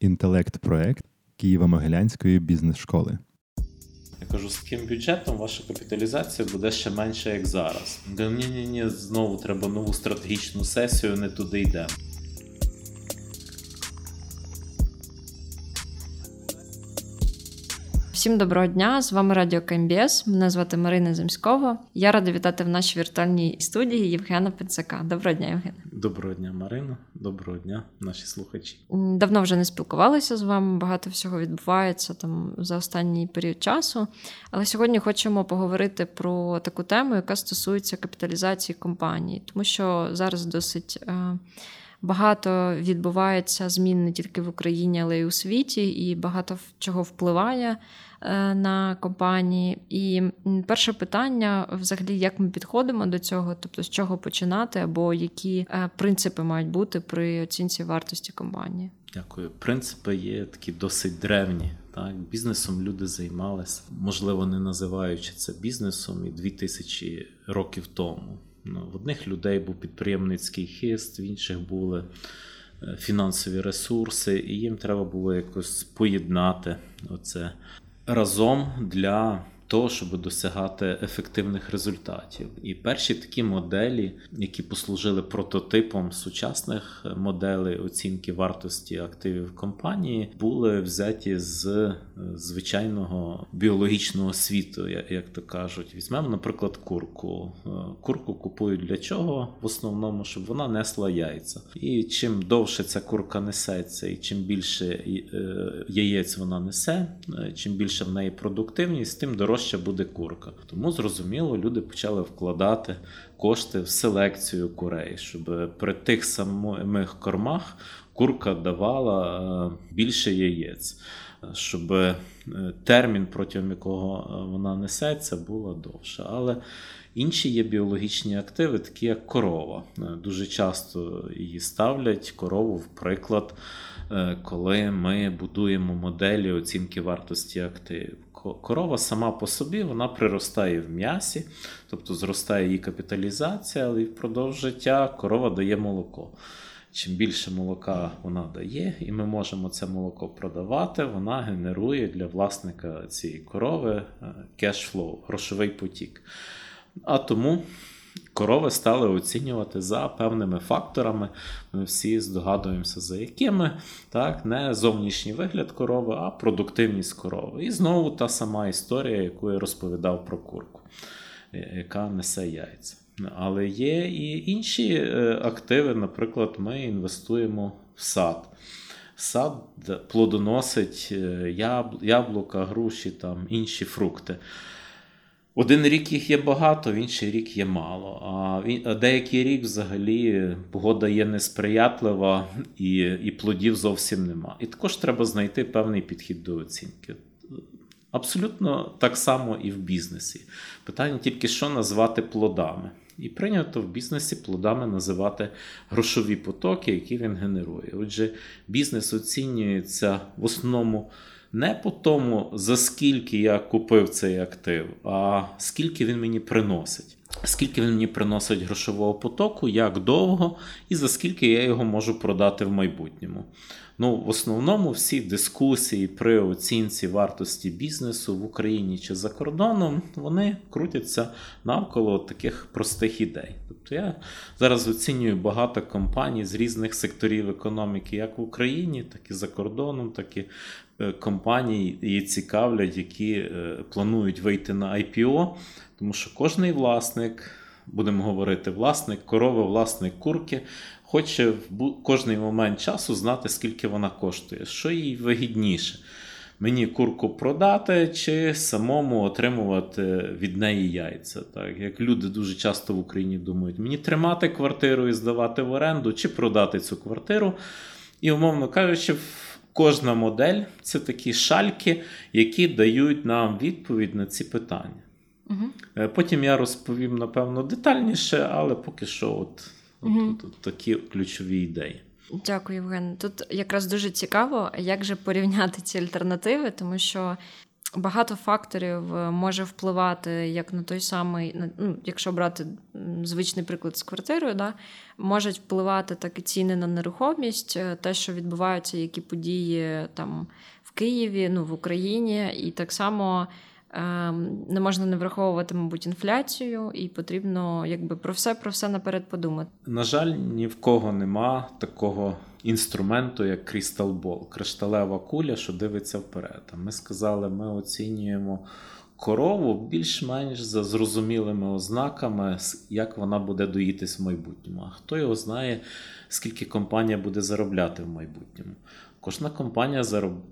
інтелект-проект Києво-Могилянської бізнес-школи. Я кажу, з таким бюджетом ваша капіталізація буде ще менше, як зараз. Ні, ні, ні, знову треба нову стратегічну сесію, не туди йдемо. Всім доброго дня! З вами Радіо КМБС. Мене звати Марина Земськова. Я рада вітати в нашій віртуальній студії Євгена Пицака. Доброго дня, Євген. Доброго дня, Марина. Доброго дня, наші слухачі. Давно вже не спілкувалися з вами. Багато всього відбувається там за останній період часу. Але сьогодні хочемо поговорити про таку тему, яка стосується капіталізації компаній, тому що зараз досить. Е, багато відбувається змін не тільки в Україні, але й у світі, і багато чого впливає на компанії. І перше питання, взагалі, як ми підходимо до цього, тобто з чого починати, або які е, принципи мають бути при оцінці вартості компанії. Дякую. Принципи є такі досить древні. Так, Бізнесом люди займалися, можливо, не називаючи це бізнесом і 2000 років тому. Ну, В одних людей був підприємницький хист, в інших були е, фінансові ресурси, і їм треба було якось поєднати оце разом для того, щоб досягати ефективних результатів. І перші такі моделі, які послужили прототипом сучасних моделей оцінки вартості активів компанії, були взяті з е, звичайного біологічного світу, як то кажуть. Візьмемо, наприклад, курку. Е, курку купують для чого? В основному, щоб вона несла яйця. І чим довше ця курка несеться, і чим більше е, яєць вона несе, чим більше в неї продуктивність, тим дорожче дорожча буде курка. Тому зрозуміло, люди почали вкладати кошти в селекцію курей, щоб при тих самих кормах курка давала е, більше яєць, щоб е, термін, протягом якого е, вона несеться, була довша. Але Інші є біологічні активи, такі як корова. Дуже часто її ставлять корову, в приклад, коли ми будуємо моделі оцінки вартості активів корова сама по собі вона приростає в м'ясі, тобто зростає її капіталізація, але впродовж життя корова дає молоко. Чим більше молока вона дає, і ми можемо це молоко продавати, вона генерує для власника цієї корови кешфлоу, грошовий потік. А тому корови стали оцінювати за певними факторами. Ми всі здогадуємося, за якими так, не зовнішній вигляд корови, а продуктивність корови. І знову та сама історія, яку я розповідав про курку, яка несе яйця. Але є і інші е, активи, наприклад, ми інвестуємо в сад. Сад плодоносить е, яблука, груші, там, інші фрукти. Один рік їх є багато, в інший рік є мало. А деякий рік взагалі погода є несприятлива і і плодів зовсім нема. І також треба знайти певний підхід до оцінки. Абсолютно так само і в бізнесі. Питання тільки, що назвати плодами. І прийнято в бізнесі плодами називати грошові потоки, які він генерує. Отже, бізнес оцінюється в основному не по тому, за скільки я купив цей актив, а скільки він мені приносить. Скільки він мені приносить грошового потоку, як довго, і за скільки я його можу продати в майбутньому. Ну, В основному всі дискусії при оцінці вартості бізнесу в Україні чи за кордоном вони крутяться навколо таких простих ідей. Тобто я зараз оцінюю багато компаній з різних секторів економіки, як в Україні, так і за кордоном, так і компаній її цікавлять, які е, планують вийти на IPO, тому що кожний власник, будемо говорити, власник корови, власник курки, хоче в кожний момент часу знати, скільки вона коштує, що їй вигідніше. Мені курку продати чи самому отримувати від неї яйця. Так Як люди дуже часто в Україні думають, мені тримати квартиру і здавати в оренду, чи продати цю квартиру. І, умовно кажучи, кожна модель це такі шальки, які дають нам відповідь на ці питання. Угу. Потім я розповім, напевно, детальніше, але поки що от, угу. от, от такі ключові ідеї. Дякую, Євген. Тут якраз дуже цікаво, як же порівняти ці альтернативи, тому що багато факторів е, може впливати як на той самий, ну, якщо брати звичний приклад з квартирою, да, можуть впливати так і ціни на нерухомість, е, те, що відбуваються, які події там в Києві, ну в Україні, і так само. Ем, не можна не враховувати, мабуть, інфляцію, і потрібно якби про все про все наперед подумати. На жаль, ні в кого нема такого інструменту, як крісталбол, кришталева куля, що дивиться вперед. Ми сказали, ми оцінюємо корову більш-менш за зрозумілими ознаками, як вона буде доїтись в майбутньому. А хто його знає, скільки компанія буде заробляти в майбутньому. Кожна компанія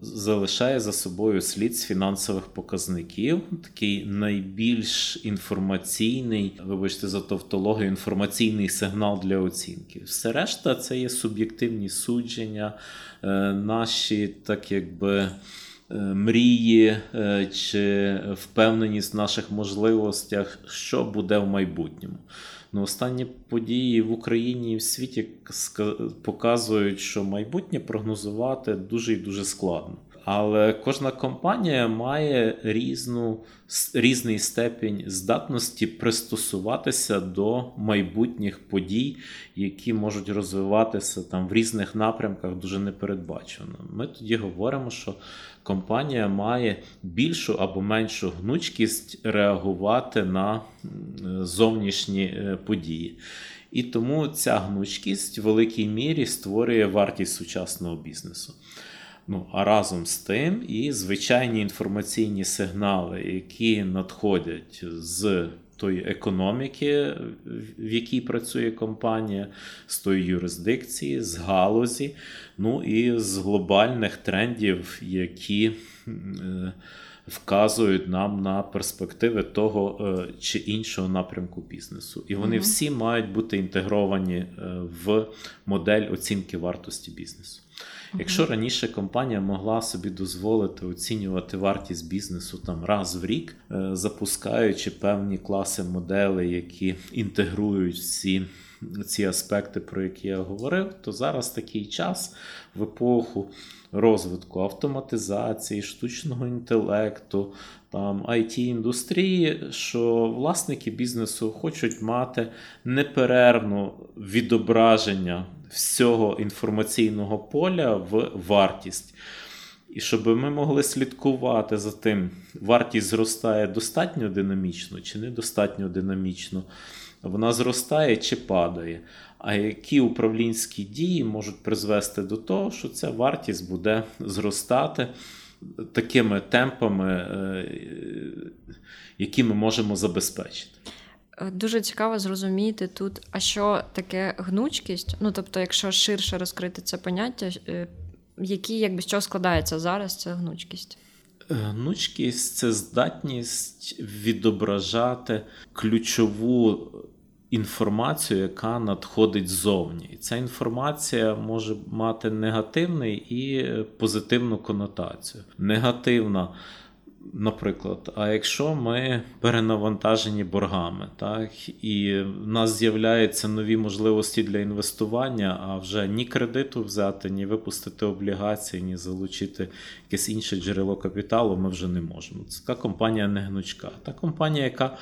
залишає за собою слід з фінансових показників, такий найбільш інформаційний, вибачте за тавтологію, інформаційний сигнал для оцінки. Все решта це є суб'єктивні судження, е, наші так якби. Е, мрії е, чи впевненість в наших можливостях, що буде в майбутньому. Ну, Останні події в Україні і в світі показують, що майбутнє прогнозувати дуже і дуже складно. Але кожна компанія має різну, різний степінь здатності пристосуватися до майбутніх подій, які можуть розвиватися там в різних напрямках дуже непередбачено. Ми тоді говоримо, що компанія має більшу або меншу гнучкість реагувати на зовнішні е, події. І тому ця гнучкість в великій мірі створює вартість сучасного бізнесу. Ну, а разом з тим і звичайні інформаційні сигнали, які надходять з тої економіки, в якій працює компанія, з тої юрисдикції, з галузі, ну і з глобальних трендів, які е, вказують нам на перспективи того е, чи іншого напрямку бізнесу. І вони всі мають бути інтегровані е, в модель оцінки вартості бізнесу. Якщо раніше компанія могла собі дозволити оцінювати вартість бізнесу там раз в рік, е, запускаючи певні класи моделей, які інтегрують всі ці аспекти, про які я говорив, то зараз такий час в епоху розвитку автоматизації, штучного інтелекту, там it індустрії, що власники бізнесу хочуть мати неперервне відображення всього інформаційного поля в вартість. І щоб ми могли слідкувати за тим, вартість зростає достатньо динамічно чи недостатньо динамічно, вона зростає чи падає. А які управлінські дії можуть призвести до того, що ця вартість буде зростати такими темпами, е, які ми можемо забезпечити? Е, дуже цікаво зрозуміти тут, а що таке гнучкість? Ну тобто, якщо ширше розкрити це поняття, е, які якби з чого складається зараз ця гнучкість? Гнучкість це здатність відображати ключову інформацію, яка надходить ззовні. Ця інформація може мати негативний і позитивну конотацію. Негативна Наприклад, а якщо ми перенавантажені боргами, так і в нас з'являються нові можливості для інвестування, а вже ні кредиту взяти, ні випустити облігації, ні залучити якесь інше джерело капіталу, ми вже не можемо. Це така компанія не гнучка. Та компанія, яка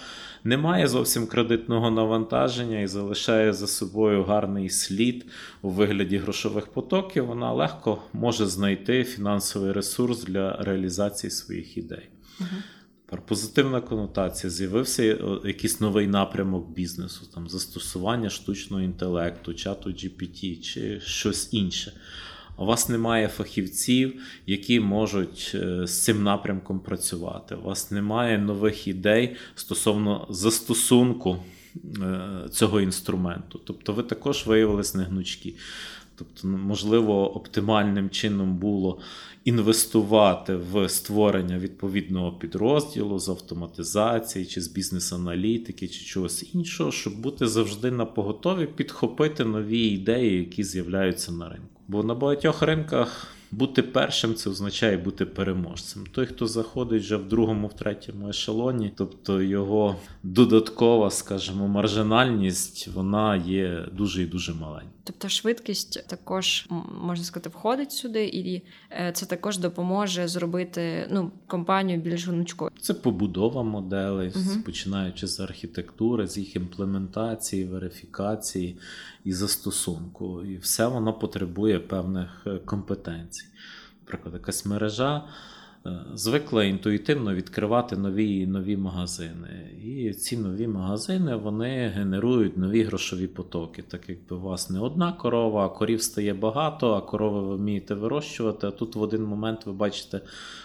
не має зовсім кредитного навантаження і залишає за собою гарний слід у вигляді грошових потоків, вона легко може знайти фінансовий ресурс для реалізації своїх ідей. Угу. Позитивна конотація, з'явився якийсь новий напрямок бізнесу, там застосування штучного інтелекту, чату GPT чи щось інше. У вас немає фахівців, які можуть е, з цим напрямком працювати. У вас немає нових ідей стосовно застосунку е, цього інструменту. Тобто ви також виявилися негнучкі. Тобто, ну, можливо, оптимальним чином було інвестувати в створення відповідного підрозділу з автоматизації, чи з бізнес-аналітики, чи чогось іншого, щоб бути завжди на поготові підхопити нові ідеї, які з'являються на ринку. Бо на багатьох ринках. Бути першим це означає бути переможцем. Той, хто заходить вже в другому, в третьому ешелоні, тобто його додаткова, скажімо, маржинальність, вона є дуже і дуже маленька. Тобто швидкість також можна сказати входить сюди, і е, це також допоможе зробити ну компанію більш гнучкою. Це побудова моделей, угу. починаючи з архітектури, з їх імплементації, верифікації і застосунку. І все воно потребує певних е, компетенцій. Наприклад, якась мережа. Е, звикла інтуїтивно відкривати нові і нові магазини. І ці нові магазини вони генерують нові грошові потоки. Так якби у вас не одна корова, а корів стає багато, а корови ви вмієте вирощувати. А тут в один момент ви бачите,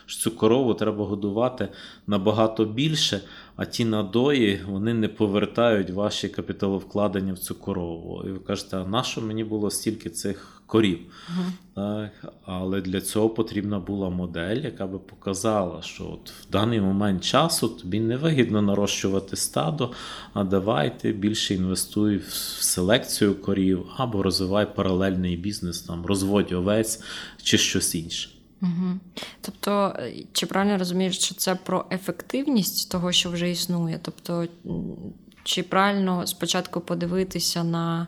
що цю корову треба годувати набагато більше, а ті надої вони не повертають ваші капіталовкладення в цю корову. І ви кажете, а на що мені було стільки цих? Корів. uh Так, Але для цього потрібна була модель, яка би показала, що от в даний момент часу тобі не вигідно нарощувати стадо, а давайте більше інвестуй в селекцію корів або розвивай паралельний бізнес, там розводь овець чи щось інше. Угу. Тобто, чи правильно розумієш, що це про ефективність того, що вже існує? Тобто, чи правильно спочатку подивитися на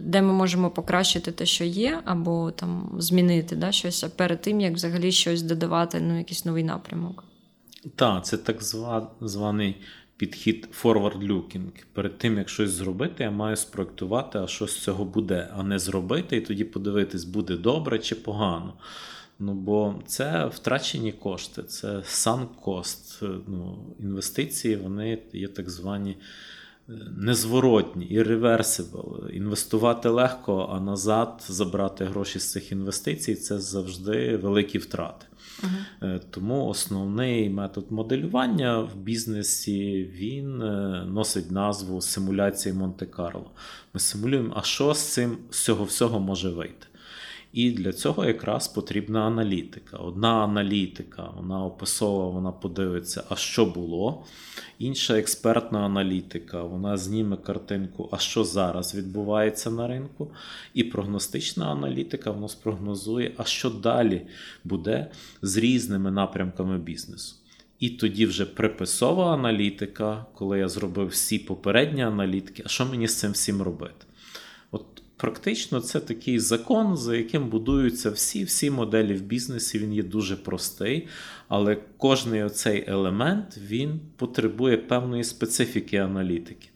де ми можемо покращити те, що є, або там змінити да, щось перед тим, як взагалі щось додавати, ну, якийсь новий напрямок. Так, це так званий підхід forward-looking. Перед тим, як щось зробити, я маю спроектувати, а що з цього буде, а не зробити, і тоді подивитись, буде добре чи погано. Ну, бо це втрачені кошти, це sunk cost. Ну, Інвестиції, вони є так звані незворотні, irreversible. Інвестувати легко, а назад забрати гроші з цих інвестицій це завжди великі втрати. Uh-huh. Тому основний метод моделювання в бізнесі він е, носить назву симуляції Монте-Карло. Ми симулюємо, а що з цим з цього всього може вийти. І для цього якраз потрібна аналітика. Одна аналітика, вона описова, вона подивиться, а що було. Інша експертна аналітика, вона зніме картинку, а що зараз відбувається на ринку. І прогностична аналітика вона спрогнозує, а що далі буде з різними напрямками бізнесу. І тоді вже приписова аналітика, коли я зробив всі попередні аналітики, а що мені з цим всім робити? Практично це такий закон, за яким будуються всі всі моделі в бізнесі. Він є дуже простий, але кожний оцей елемент він потребує певної специфіки аналітики.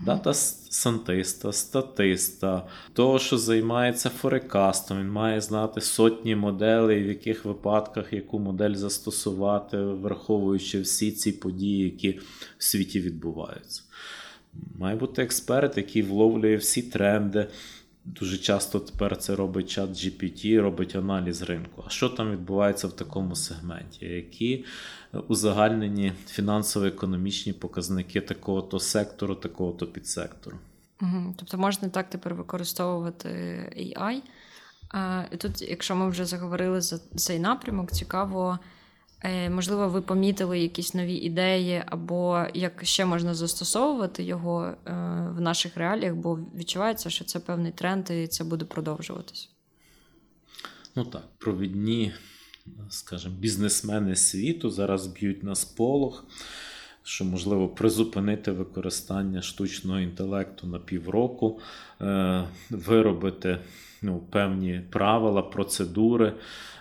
Дата сантиста, статиста, того, що займається форекастом, він має знати сотні моделей, в яких випадках яку модель застосувати, враховуючи всі ці події, які в світі відбуваються. Має бути експерт, який вловлює всі тренди, Дуже часто тепер це робить чат GPT, робить аналіз ринку. А що там відбувається в такому сегменті? Які узагальнені фінансово-економічні показники такого-то сектору, такого-то підсектору? Угу. Тобто можна так тепер використовувати AI. А, Тут, якщо ми вже заговорили за цей напрямок, цікаво. Е, можливо, ви помітили якісь нові ідеї, або як ще можна застосовувати його е, в наших реаліях, бо відчувається, що це певний тренд і це буде продовжуватись. Ну так, провідні, скажімо, бізнесмени світу зараз б'ють на сполох, що можливо призупинити використання штучного інтелекту на півроку, е, виробити ну, певні правила, процедури.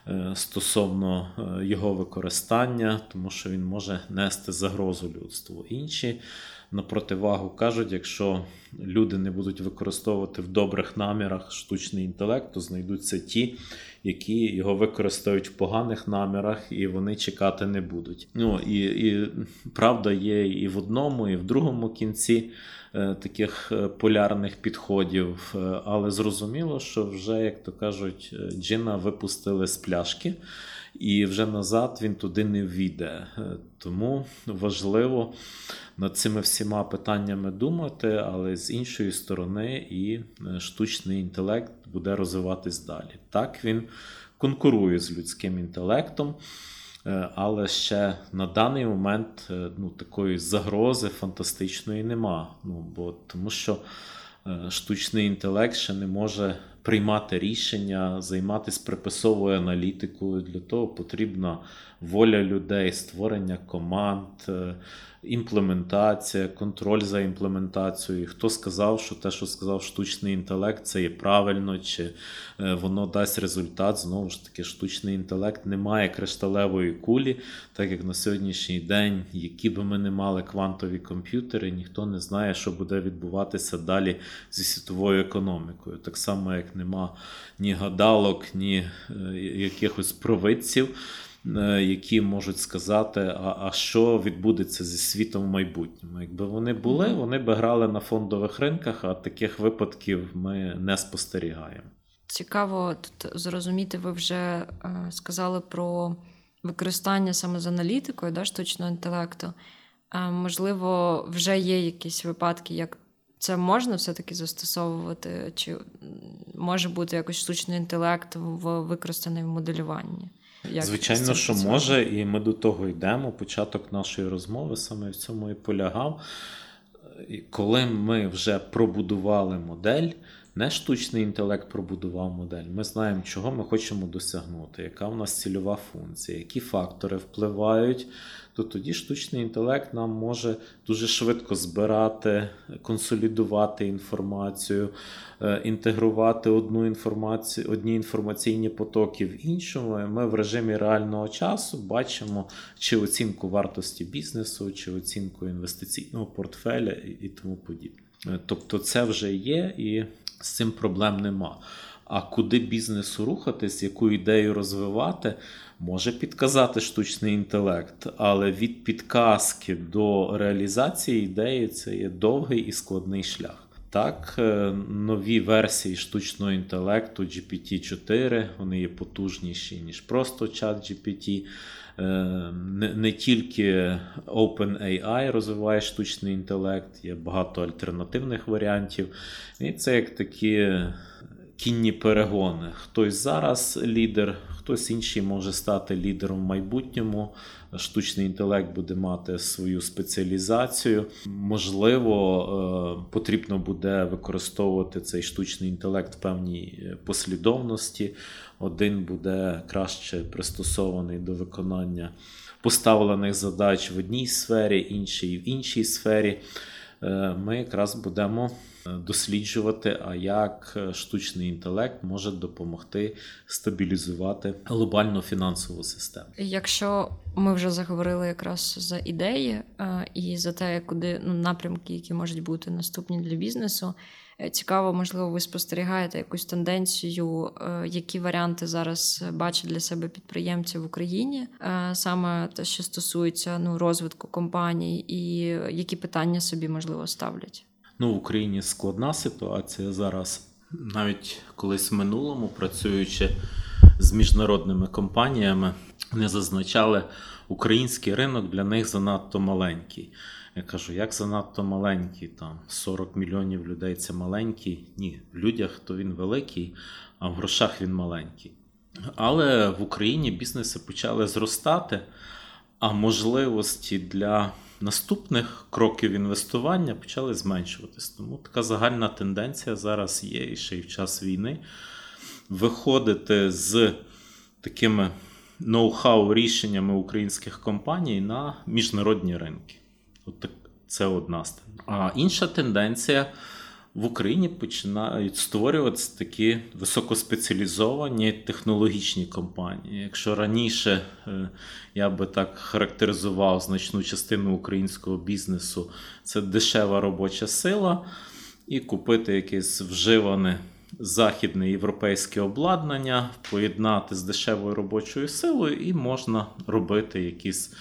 Е, стосовно е, його використання, тому що він може нести загрозу людству. Інші на противагу кажуть, якщо люди не будуть використовувати в добрих намірах штучний інтелект, то знайдуться ті, які його використають в поганих намірах, і вони чекати не будуть. Ну і, і правда є і в одному, і в другому кінці. Е, таких е, полярних підходів, е, але зрозуміло, що вже, як то кажуть, Джина випустили з пляшки, і вже назад він туди не війде. Тому важливо над цими всіма питаннями думати, але з іншої сторони, і штучний інтелект буде розвиватись далі. Так він конкурує з людським інтелектом. Е, але ще на даний момент е, ну, такої загрози фантастичної нема. Ну, бо Тому що е, штучний інтелект ще не може приймати рішення, займатися приписовою аналітикою. Для того потрібна воля людей, створення команд, е, імплементація, контроль за імплементацією. Хто сказав, що те, що сказав штучний інтелект, це є правильно, чи е, воно дасть результат. Знову ж таки, штучний інтелект не має кришталевої кулі, так як на сьогоднішній день, які би ми не мали квантові комп'ютери, ніхто не знає, що буде відбуватися далі зі світовою економікою. Так само, як нема ні гадалок, ні е, якихось провидців. Е, які можуть сказати, а а що відбудеться зі світом в майбутньому. Якби вони були, вони би грали на фондових ринках, а таких випадків ми не спостерігаємо. Цікаво тут зрозуміти, ви вже е, сказали про використання саме з аналітикою да, штучного інтелекту. Можливо, вже є якісь випадки, як це можна все-таки застосовувати, чи може бути якось штучний інтелект в використаний в моделюванні? Як Звичайно, що може, і ми до того йдемо. Початок нашої розмови саме в цьому і полягав. Коли ми вже пробудували модель, не штучний інтелект пробудував модель. Ми знаємо, чого ми хочемо досягнути, яка в нас цільова функція, які фактори впливають то тоді штучний інтелект нам може дуже швидко збирати, консолідувати інформацію, е, інтегрувати одну інформацію, одні інформаційні потоки в іншому. Ми в режимі реального часу бачимо чи оцінку вартості бізнесу, чи оцінку інвестиційного портфеля і тому подібне. Е, тобто, це вже є і з цим проблем нема. А куди бізнесу рухатись, яку ідею розвивати, може підказати штучний інтелект, але від підказки до реалізації ідеї це є довгий і складний шлях. Так, е, нові версії штучного інтелекту GPT-4, вони є потужніші, ніж просто чат GPT. Е, не, не тільки OpenAI розвиває штучний інтелект, є багато альтернативних варіантів. І це як такі кінні перегони. Хтось зараз лідер, хтось інший може стати лідером в майбутньому. Штучний інтелект буде мати свою спеціалізацію. Можливо, е, потрібно буде використовувати цей штучний інтелект в певній послідовності. Один буде краще пристосований до виконання поставлених задач в одній сфері, інший в іншій сфері. Е, ми якраз будемо е, досліджувати, а як е, штучний інтелект може допомогти стабілізувати глобальну фінансову систему. Якщо ми вже заговорили якраз за ідеї і за те, куди ну, напрямки, які можуть бути наступні для бізнесу. Цікаво, можливо, ви спостерігаєте якусь тенденцію, які варіанти зараз бачать для себе підприємці в Україні, саме те, що стосується ну, розвитку компаній, і які питання собі можливо ставлять. Ну в Україні складна ситуація зараз, навіть колись в минулому працюючи з міжнародними компаніями, вони зазначали, український ринок для них занадто маленький. Я кажу, як занадто маленький, там 40 мільйонів людей це маленький. Ні, в людях то він великий, а в грошах він маленький. Але в Україні бізнеси почали зростати, а можливості для наступних кроків інвестування почали зменшуватись. Тому така загальна тенденція зараз є і ще й в час війни. Виходити з такими ноу-хау рішеннями українських компаній на міжнародні ринки. От це одна сторона. А інша тенденція в Україні починають створюватися такі високоспеціалізовані технологічні компанії. Якщо раніше е, я би так характеризував значну частину українського бізнесу, це дешева робоча сила, і купити якесь вживане. Західне європейське обладнання поєднати з дешевою робочою силою, і можна робити якісь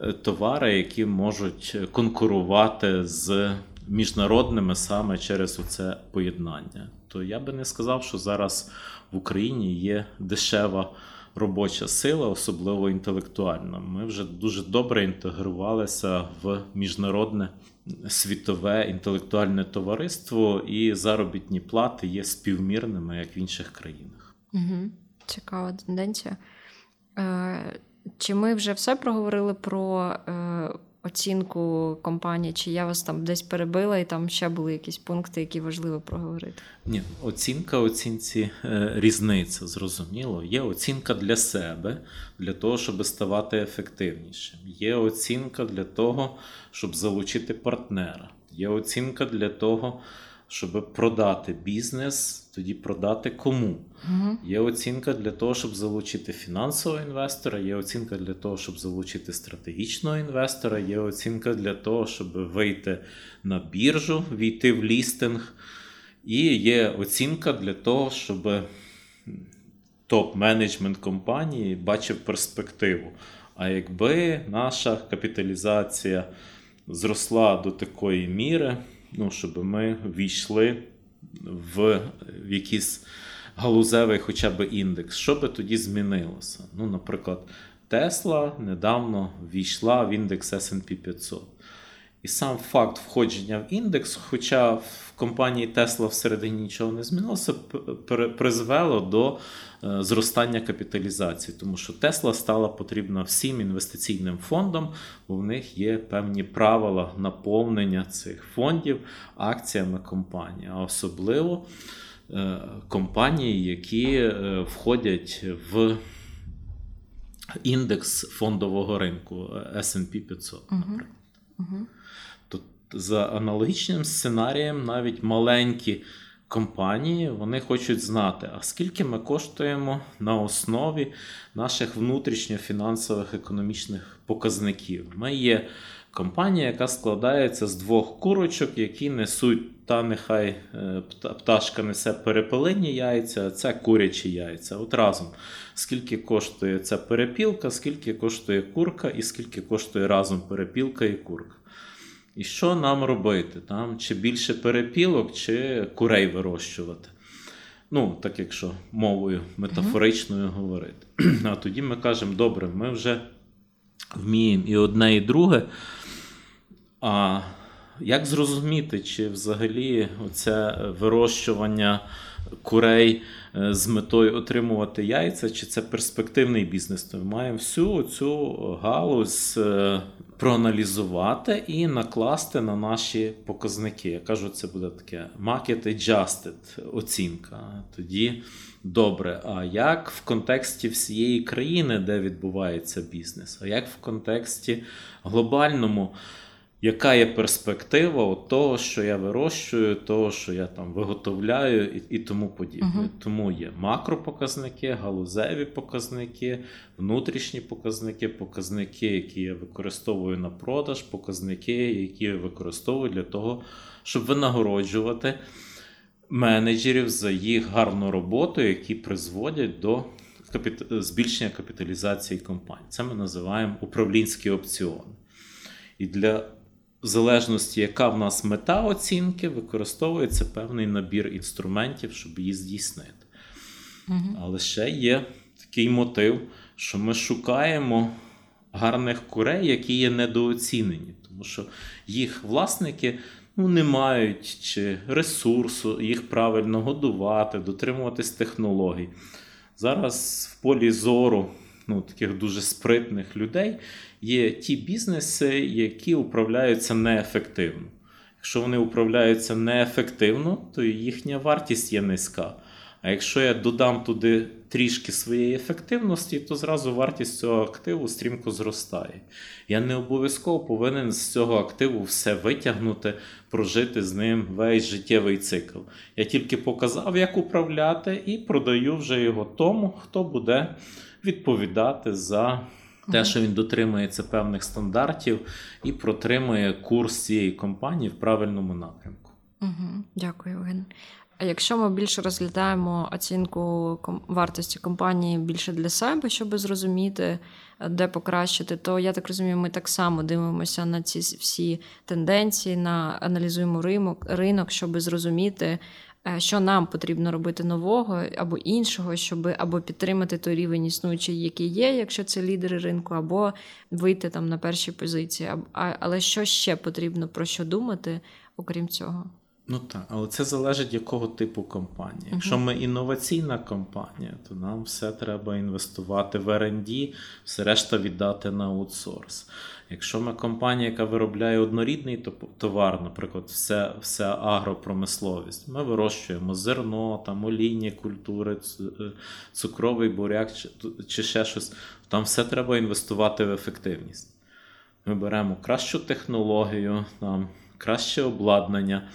Е, товари, які можуть конкурувати з міжнародними саме через оце поєднання. То я би не сказав, що зараз в Україні є дешева робоча сила, особливо інтелектуальна. Ми вже дуже добре інтегрувалися в міжнародне світове інтелектуальне товариство, і заробітні плати є співмірними як в інших країнах. Угу. Цікава тенденція. Е, чи ми вже все проговорили про е, оцінку компанії, чи я вас там десь перебила, і там ще були якісь пункти, які важливо проговорити? Ні, оцінка оцінці е, різниця, зрозуміло. Є оцінка для себе, для того, щоб ставати ефективнішим. Є оцінка для того, щоб залучити партнера. Є оцінка для того, щоб продати бізнес, тоді продати кому. Угу. Є оцінка для того, щоб залучити фінансового інвестора, є оцінка для того, щоб залучити стратегічного інвестора, є оцінка для того, щоб вийти на біржу, війти в лістинг. І є оцінка для того, щоб топ-менеджмент компанії бачив перспективу. А якби наша капіталізація зросла до такої міри, ну, щоб ми війшли в, якийсь галузевий хоча б індекс, що би тоді змінилося? Ну, Наприклад, Тесла недавно війшла в індекс SP 500. І сам факт входження в індекс, хоча компанії Tesla всередині нічого не змінилося, призвело до е, зростання капіталізації, тому що Тесла стала потрібна всім інвестиційним фондам, бо в них є певні правила наповнення цих фондів акціями компанії, а особливо е, компанії, які е, входять в індекс фондового ринку SP 500, наприклад. Угу за аналогічним сценарієм навіть маленькі компанії вони хочуть знати, а скільки ми коштуємо на основі наших внутрішньофінансових економічних показників. Ми є компанія, яка складається з двох курочок, які несуть, та нехай е, пташка несе перепелині яйця, а це курячі яйця. От разом. Скільки коштує ця перепілка, скільки коштує курка, і скільки коштує разом перепілка і курка. І що нам робити? Там, Чи більше перепілок, чи курей вирощувати? Ну, так якщо мовою метафоричною говорити. А тоді ми кажемо, добре, ми вже вміємо і одне, і друге. А як зрозуміти, чи взагалі це вирощування курей е, з метою отримувати яйця, чи це перспективний бізнес? То ми маємо всю цю галузь е, проаналізувати і накласти на наші показники. Я кажу, це буде таке market adjusted оцінка. Тоді добре. А як в контексті всієї країни, де відбувається бізнес? А як в контексті глобальному? Яка є перспектива от того, що я вирощую, того, що я там виготовляю, і і тому подібне. Uh-huh. Тому є макропоказники, галузеві показники, внутрішні показники, показники, які я використовую на продаж, показники, які я використовую для того, щоб винагороджувати менеджерів за їх гарну роботу, які призводять до збільшення капіталізації компанії. Це ми називаємо управлінські опціони. І для в залежності, яка в нас мета оцінки, використовується певний набір інструментів, щоб її здійснити. Угу. Але ще є такий мотив, що ми шукаємо гарних курей, які є недооцінені, тому що їх власники ну, не мають чи ресурсу їх правильно годувати, дотримуватись технологій. Зараз в полі зору ну, таких дуже спритних людей є ті бізнеси, які управляються неефективно. Якщо вони управляються неефективно, то їхня вартість є низька. А якщо я додам туди трішки своєї ефективності, то зразу вартість цього активу стрімко зростає. Я не обов'язково повинен з цього активу все витягнути, прожити з ним весь життєвий цикл. Я тільки показав, як управляти, і продаю вже його тому, хто буде відповідати за те, що він дотримується певних стандартів і протримує курс цієї компанії в правильному напрямку. Дякую, Євген. А якщо ми більше розглядаємо оцінку вартості компанії більше для себе, щоб зрозуміти, де покращити, то я так розумію, ми так само дивимося на ці всі тенденції, на аналізуємо ринок, ринок, щоб зрозуміти, що нам потрібно робити нового або іншого, щоб або підтримати той рівень існуючий, який є, якщо це лідери ринку, або вийти там на перші позиції. Але що ще потрібно про що думати, окрім цього? Ну так, але це залежить якого типу компанії. Якщо ми інноваційна компанія, то нам все треба інвестувати в R&D, все решта віддати на аутсорс. Якщо ми компанія, яка виробляє однорідний товар, наприклад, все все агропромисловість, ми вирощуємо зерно, там олійні культури, е, цукровий буряк чи, чи ще щось, там все треба інвестувати в ефективність. Ми беремо кращу технологію, там, краще обладнання.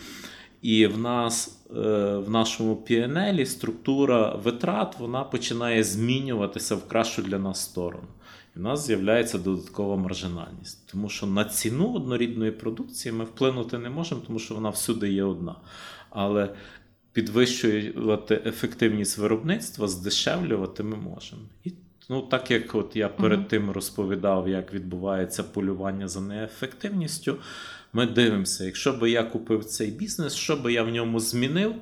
І в нас е, в нашому PNL структура витрат вона починає змінюватися в кращу для нас сторону. В нас з'являється додаткова маржинальність. Тому що на ціну однорідної продукції ми вплинути не можемо, тому що вона всюди є одна. Але підвищувати ефективність виробництва, здешевлювати ми можемо. І ну, так як от я перед тим розповідав, як відбувається полювання за неефективністю. Ми дивимося, якщо би я купив цей бізнес, що би я в ньому змінив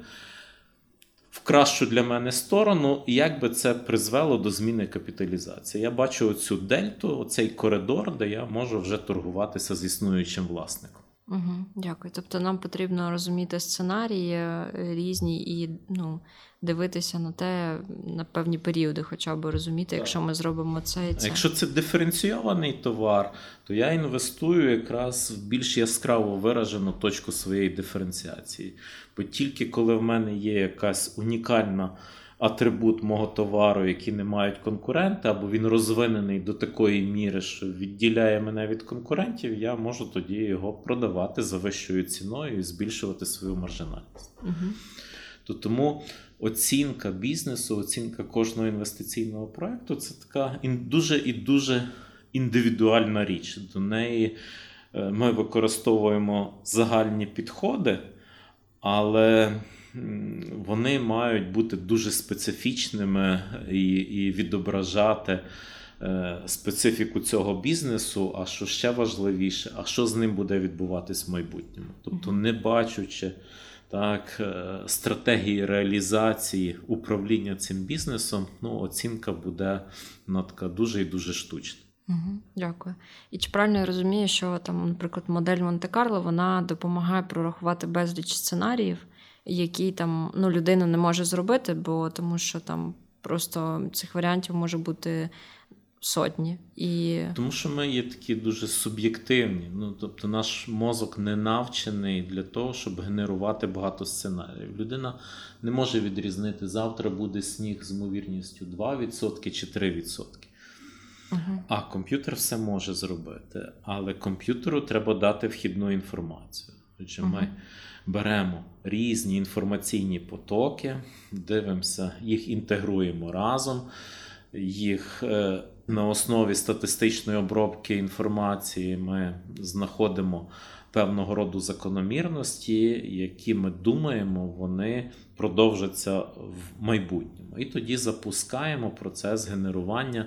кращу для мене сторону, і як би це призвело до зміни капіталізації. Я бачу оцю дельту, оцей коридор, де я можу вже торгуватися з існуючим власником. Угу, Дякую. Тобто нам потрібно розуміти сценарії е, різні і ну, дивитися на те на певні періоди, хоча б розуміти, так. якщо ми зробимо це і це. Якщо це диференційований товар, то я інвестую якраз в більш яскраво виражену точку своєї диференціації. Бо тільки коли в мене є якась унікальна атрибут мого товару, який не мають конкуренти, або він розвинений до такої міри, що відділяє мене від конкурентів, я можу тоді його продавати за вищою ціною і збільшувати свою маржинальність. Угу. То Тому оцінка бізнесу, оцінка кожного інвестиційного проекту це така дуже і дуже індивідуальна річ. До неї е, ми використовуємо загальні підходи, але вони мають бути дуже специфічними і, і відображати. Е, специфіку цього бізнесу, а що ще важливіше, а що з ним буде відбуватись в майбутньому. Тобто, не бачучи так, е, стратегії реалізації управління цим бізнесом, ну, оцінка буде ну, така дуже і дуже штучна. Угу, Дякую. І чи правильно я розумію, що там, наприклад, модель Монте-Карло вона допомагає прорахувати безліч сценаріїв, які там ну, людина не може зробити, бо тому що там просто цих варіантів може бути сотні. І... Тому що ми є такі дуже суб'єктивні. Ну, Тобто наш мозок не навчений для того, щоб генерувати багато сценаріїв. Людина не може відрізнити, завтра буде сніг з ймовірністю 2% чи 3%. Угу. А комп'ютер все може зробити. Але комп'ютеру треба дати вхідну інформацію. Отже, угу. ми беремо різні інформаційні потоки, дивимося, їх інтегруємо разом, їх е, на основі статистичної обробки інформації ми знаходимо певного роду закономірності, які ми думаємо, вони продовжаться в майбутньому. І тоді запускаємо процес генерування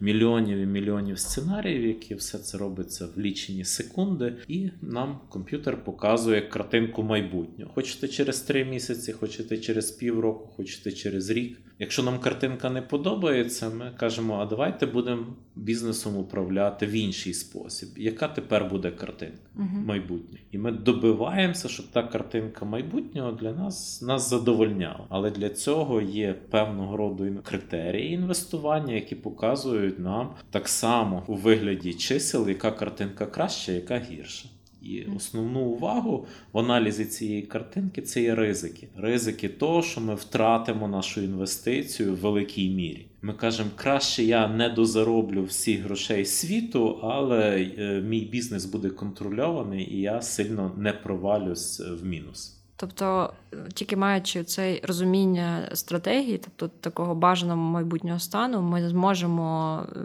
мільйонів і мільйонів сценаріїв, які все це робиться в лічені секунди, і нам комп'ютер показує картинку майбутнього. Хочете через три місяці, хочете через півроку, хочете через рік. Якщо нам картинка не подобається, ми кажемо, а давайте будемо бізнесом управляти в інший спосіб. Яка тепер буде картинка uh майбутнє? І ми добиваємося, щоб та картинка майбутнього для нас нас задовольняла. Але для цього є певного роду критерії інвестування, які показують нам так само у вигляді чисел, яка картинка краща, яка гірша. І основну увагу в аналізі цієї картинки це є ризики. Ризики того, що ми втратимо нашу інвестицію в великій мірі. Ми кажемо, краще я не дозароблю всіх грошей світу, але е, мій бізнес буде контрольований і я сильно не провалюсь в мінус. Тобто, тільки маючи це розуміння стратегії, тобто такого бажаного майбутнього стану, ми зможемо, е,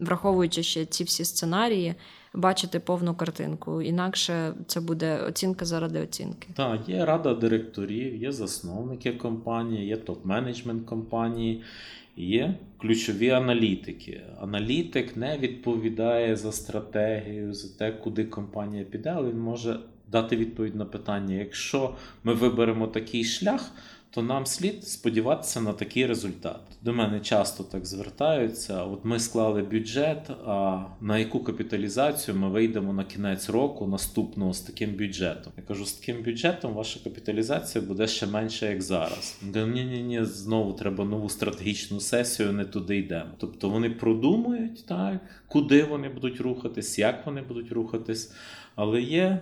враховуючи ще ці всі сценарії, бачити повну картинку. Інакше це буде оцінка заради оцінки. Так, є рада директорів, є засновники компанії, є топ-менеджмент компанії. Є ключові аналітики. Аналітик не відповідає за стратегію, за те, куди компанія піде, але він може дати відповідь на питання: якщо ми виберемо такий шлях, то нам слід сподіватися на такий результат. До мене часто так звертаються. От ми склали бюджет. А на яку капіталізацію ми вийдемо на кінець року наступного з таким бюджетом? Я кажу, з таким бюджетом ваша капіталізація буде ще менше, як зараз. Ні, ні, ні, знову треба нову стратегічну сесію, не туди йдемо. Тобто вони продумують так, куди вони будуть рухатись, як вони будуть рухатись. Але є е,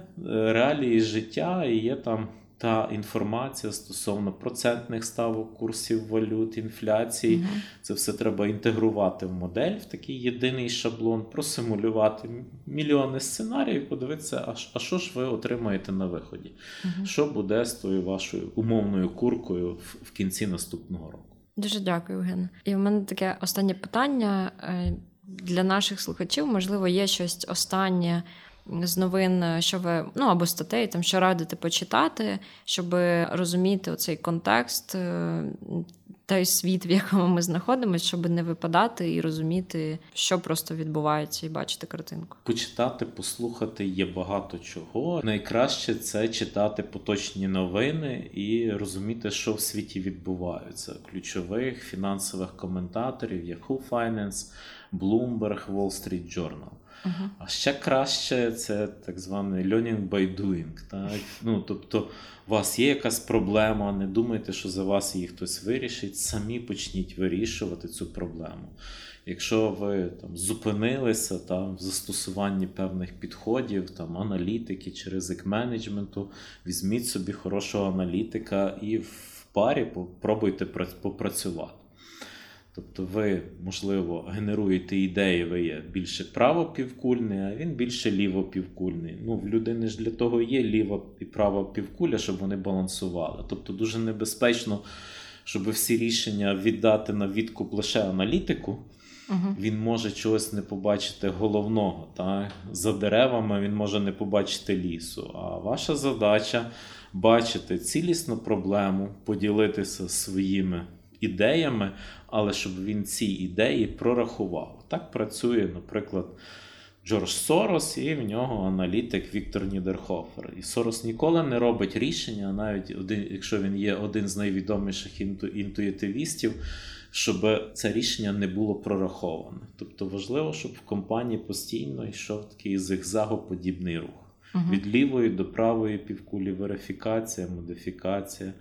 реалії життя і є там та інформація стосовно процентних ставок, курсів валют, інфляції. Угу. Це все треба інтегрувати в модель, в такий єдиний шаблон, просимулювати мільйони сценаріїв, подивитися, а, а що ж ви отримаєте на виході? Угу. Що буде з тою вашою умовною куркою в, в кінці наступного року? Дуже дякую, Євген. І в мене таке останнє питання е, для наших слухачів. Можливо, є щось останнє з новин, що ви ну або статей, там що радите почитати, щоб розуміти оцей контекст, е, той світ, в якому ми знаходимося, щоб не випадати і розуміти, що просто відбувається, і бачити картинку. Почитати, послухати є багато чого. Найкраще це читати поточні новини і розуміти, що в світі відбувається. Ключових фінансових коментаторів, Yahoo Finance, Bloomberg, Wall Street Journal. Uh-huh. А ще краще це так званий learning by doing. Так? Ну, Тобто, у вас є якась проблема, не думайте, що за вас її хтось вирішить, самі почніть вирішувати цю проблему. Якщо ви там зупинилися там, в застосуванні певних підходів, там, аналітики чи ризик менеджменту, візьміть собі хорошого аналітика і в парі попробуйте попрацювати. Тобто ви, можливо, генеруєте ідеї, ви є більше правопівкульний, а він більше лівопівкульний. Ну, В людини ж для того є ліва і права півкуля, щоб вони балансували. Тобто дуже небезпечно, щоб всі рішення віддати на відкуп лише аналітику. Угу. Він може чогось не побачити головного. Так? За деревами він може не побачити лісу. А ваша задача бачити цілісну проблему, поділитися своїми ідеями, але щоб він ці ідеї прорахував. Так працює, наприклад, Джордж Сорос і в нього аналітик Віктор Нідерхофер. І Сорос ніколи не робить рішення, навіть один, якщо він є один з найвідоміших інту, інтуїтивістів, щоб це рішення не було прораховане. Тобто важливо, щоб в компанії постійно йшов такий зигзагоподібний рух. Угу. Від лівої до правої півкулі верифікація, модифікація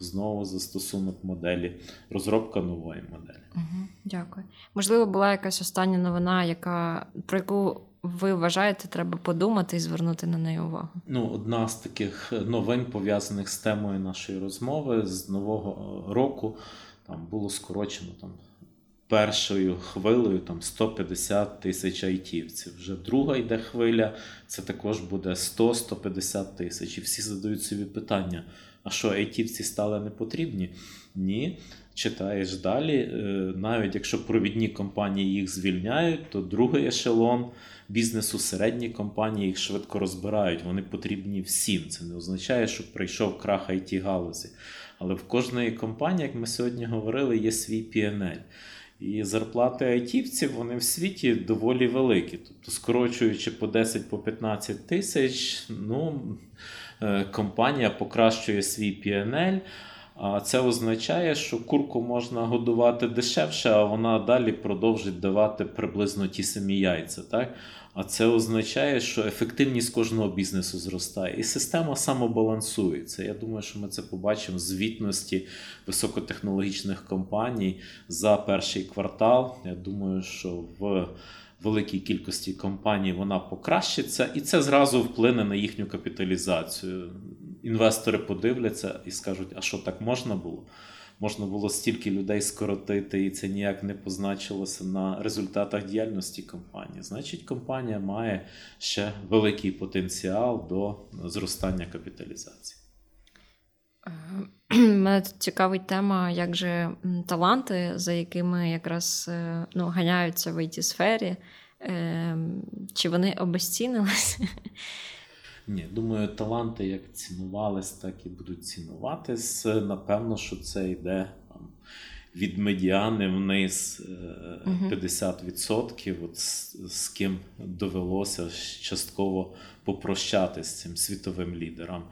знову застосунок моделі, розробка нової моделі. Угу, Дякую. Можливо, була якась остання новина, яка про яку ви вважаєте, треба подумати і звернути на неї увагу. Ну, одна з таких новин пов'язаних з темою нашої розмови з нового року там було скорочено там. Першою хвилею там 150 тисяч айтівців. Вже друга йде хвиля, це також буде 100-150 тисяч. І всі задають собі питання: а що айтівці стали непотрібні? Ні. Читаєш далі. Е, навіть якщо провідні компанії їх звільняють, то другий ешелон бізнесу, середні компанії їх швидко розбирають. Вони потрібні всім. Це не означає, що прийшов крах it галузі. Але в кожної компанії, як ми сьогодні говорили, є свій PNL. І зарплати айтівців вони в світі доволі великі. Тобто, скорочуючи по 10-15 тисяч, ну. Е, компанія покращує свій PNL, а це означає, що курку можна годувати дешевше, а вона далі продовжить давати приблизно ті самі яйця. Так? А це означає, що ефективність кожного бізнесу зростає. І система самобалансується. Я думаю, що ми це побачимо в звітності високотехнологічних компаній за перший квартал. Я думаю, що в великій кількості компаній вона покращиться, і це зразу вплине на їхню капіталізацію. Інвестори подивляться і скажуть, а що так можна було? Можна було стільки людей скоротити, і це ніяк не позначилося на результатах діяльності компанії. Значить, компанія має ще великий потенціал до зростання капіталізації. Мене тут цікавить тема, як же таланти, за якими якраз е, ну, ганяються в it сфері, ем, чи вони обезцінилися? Ні, думаю, таланти як цінувались, так і будуть цінуватись. Напевно, що це йде там, від медіани вниз 50%, от з, з ким довелося частково попрощатися з цим світовим лідерам.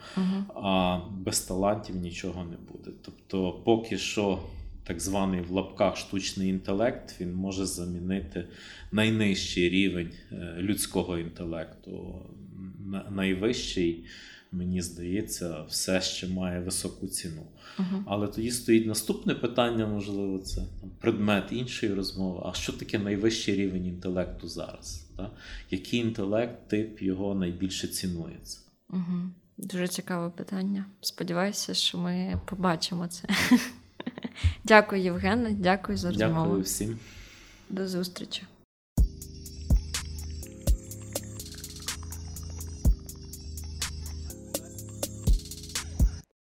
А без талантів нічого не буде. Тобто, поки що. Так званий в лапках штучний інтелект він може замінити найнижчий рівень людського інтелекту. Найвищий мені здається, все ще має високу ціну. Uh-huh. Але тоді стоїть наступне питання, можливо, це предмет іншої розмови. А що таке найвищий рівень інтелекту зараз? Так? Який інтелект, тип його найбільше цінується? Uh-huh. Дуже цікаве питання. Сподіваюся, що ми побачимо це. Дякую, Євгене. Дякую за розмову. Дякую всім. До зустрічі.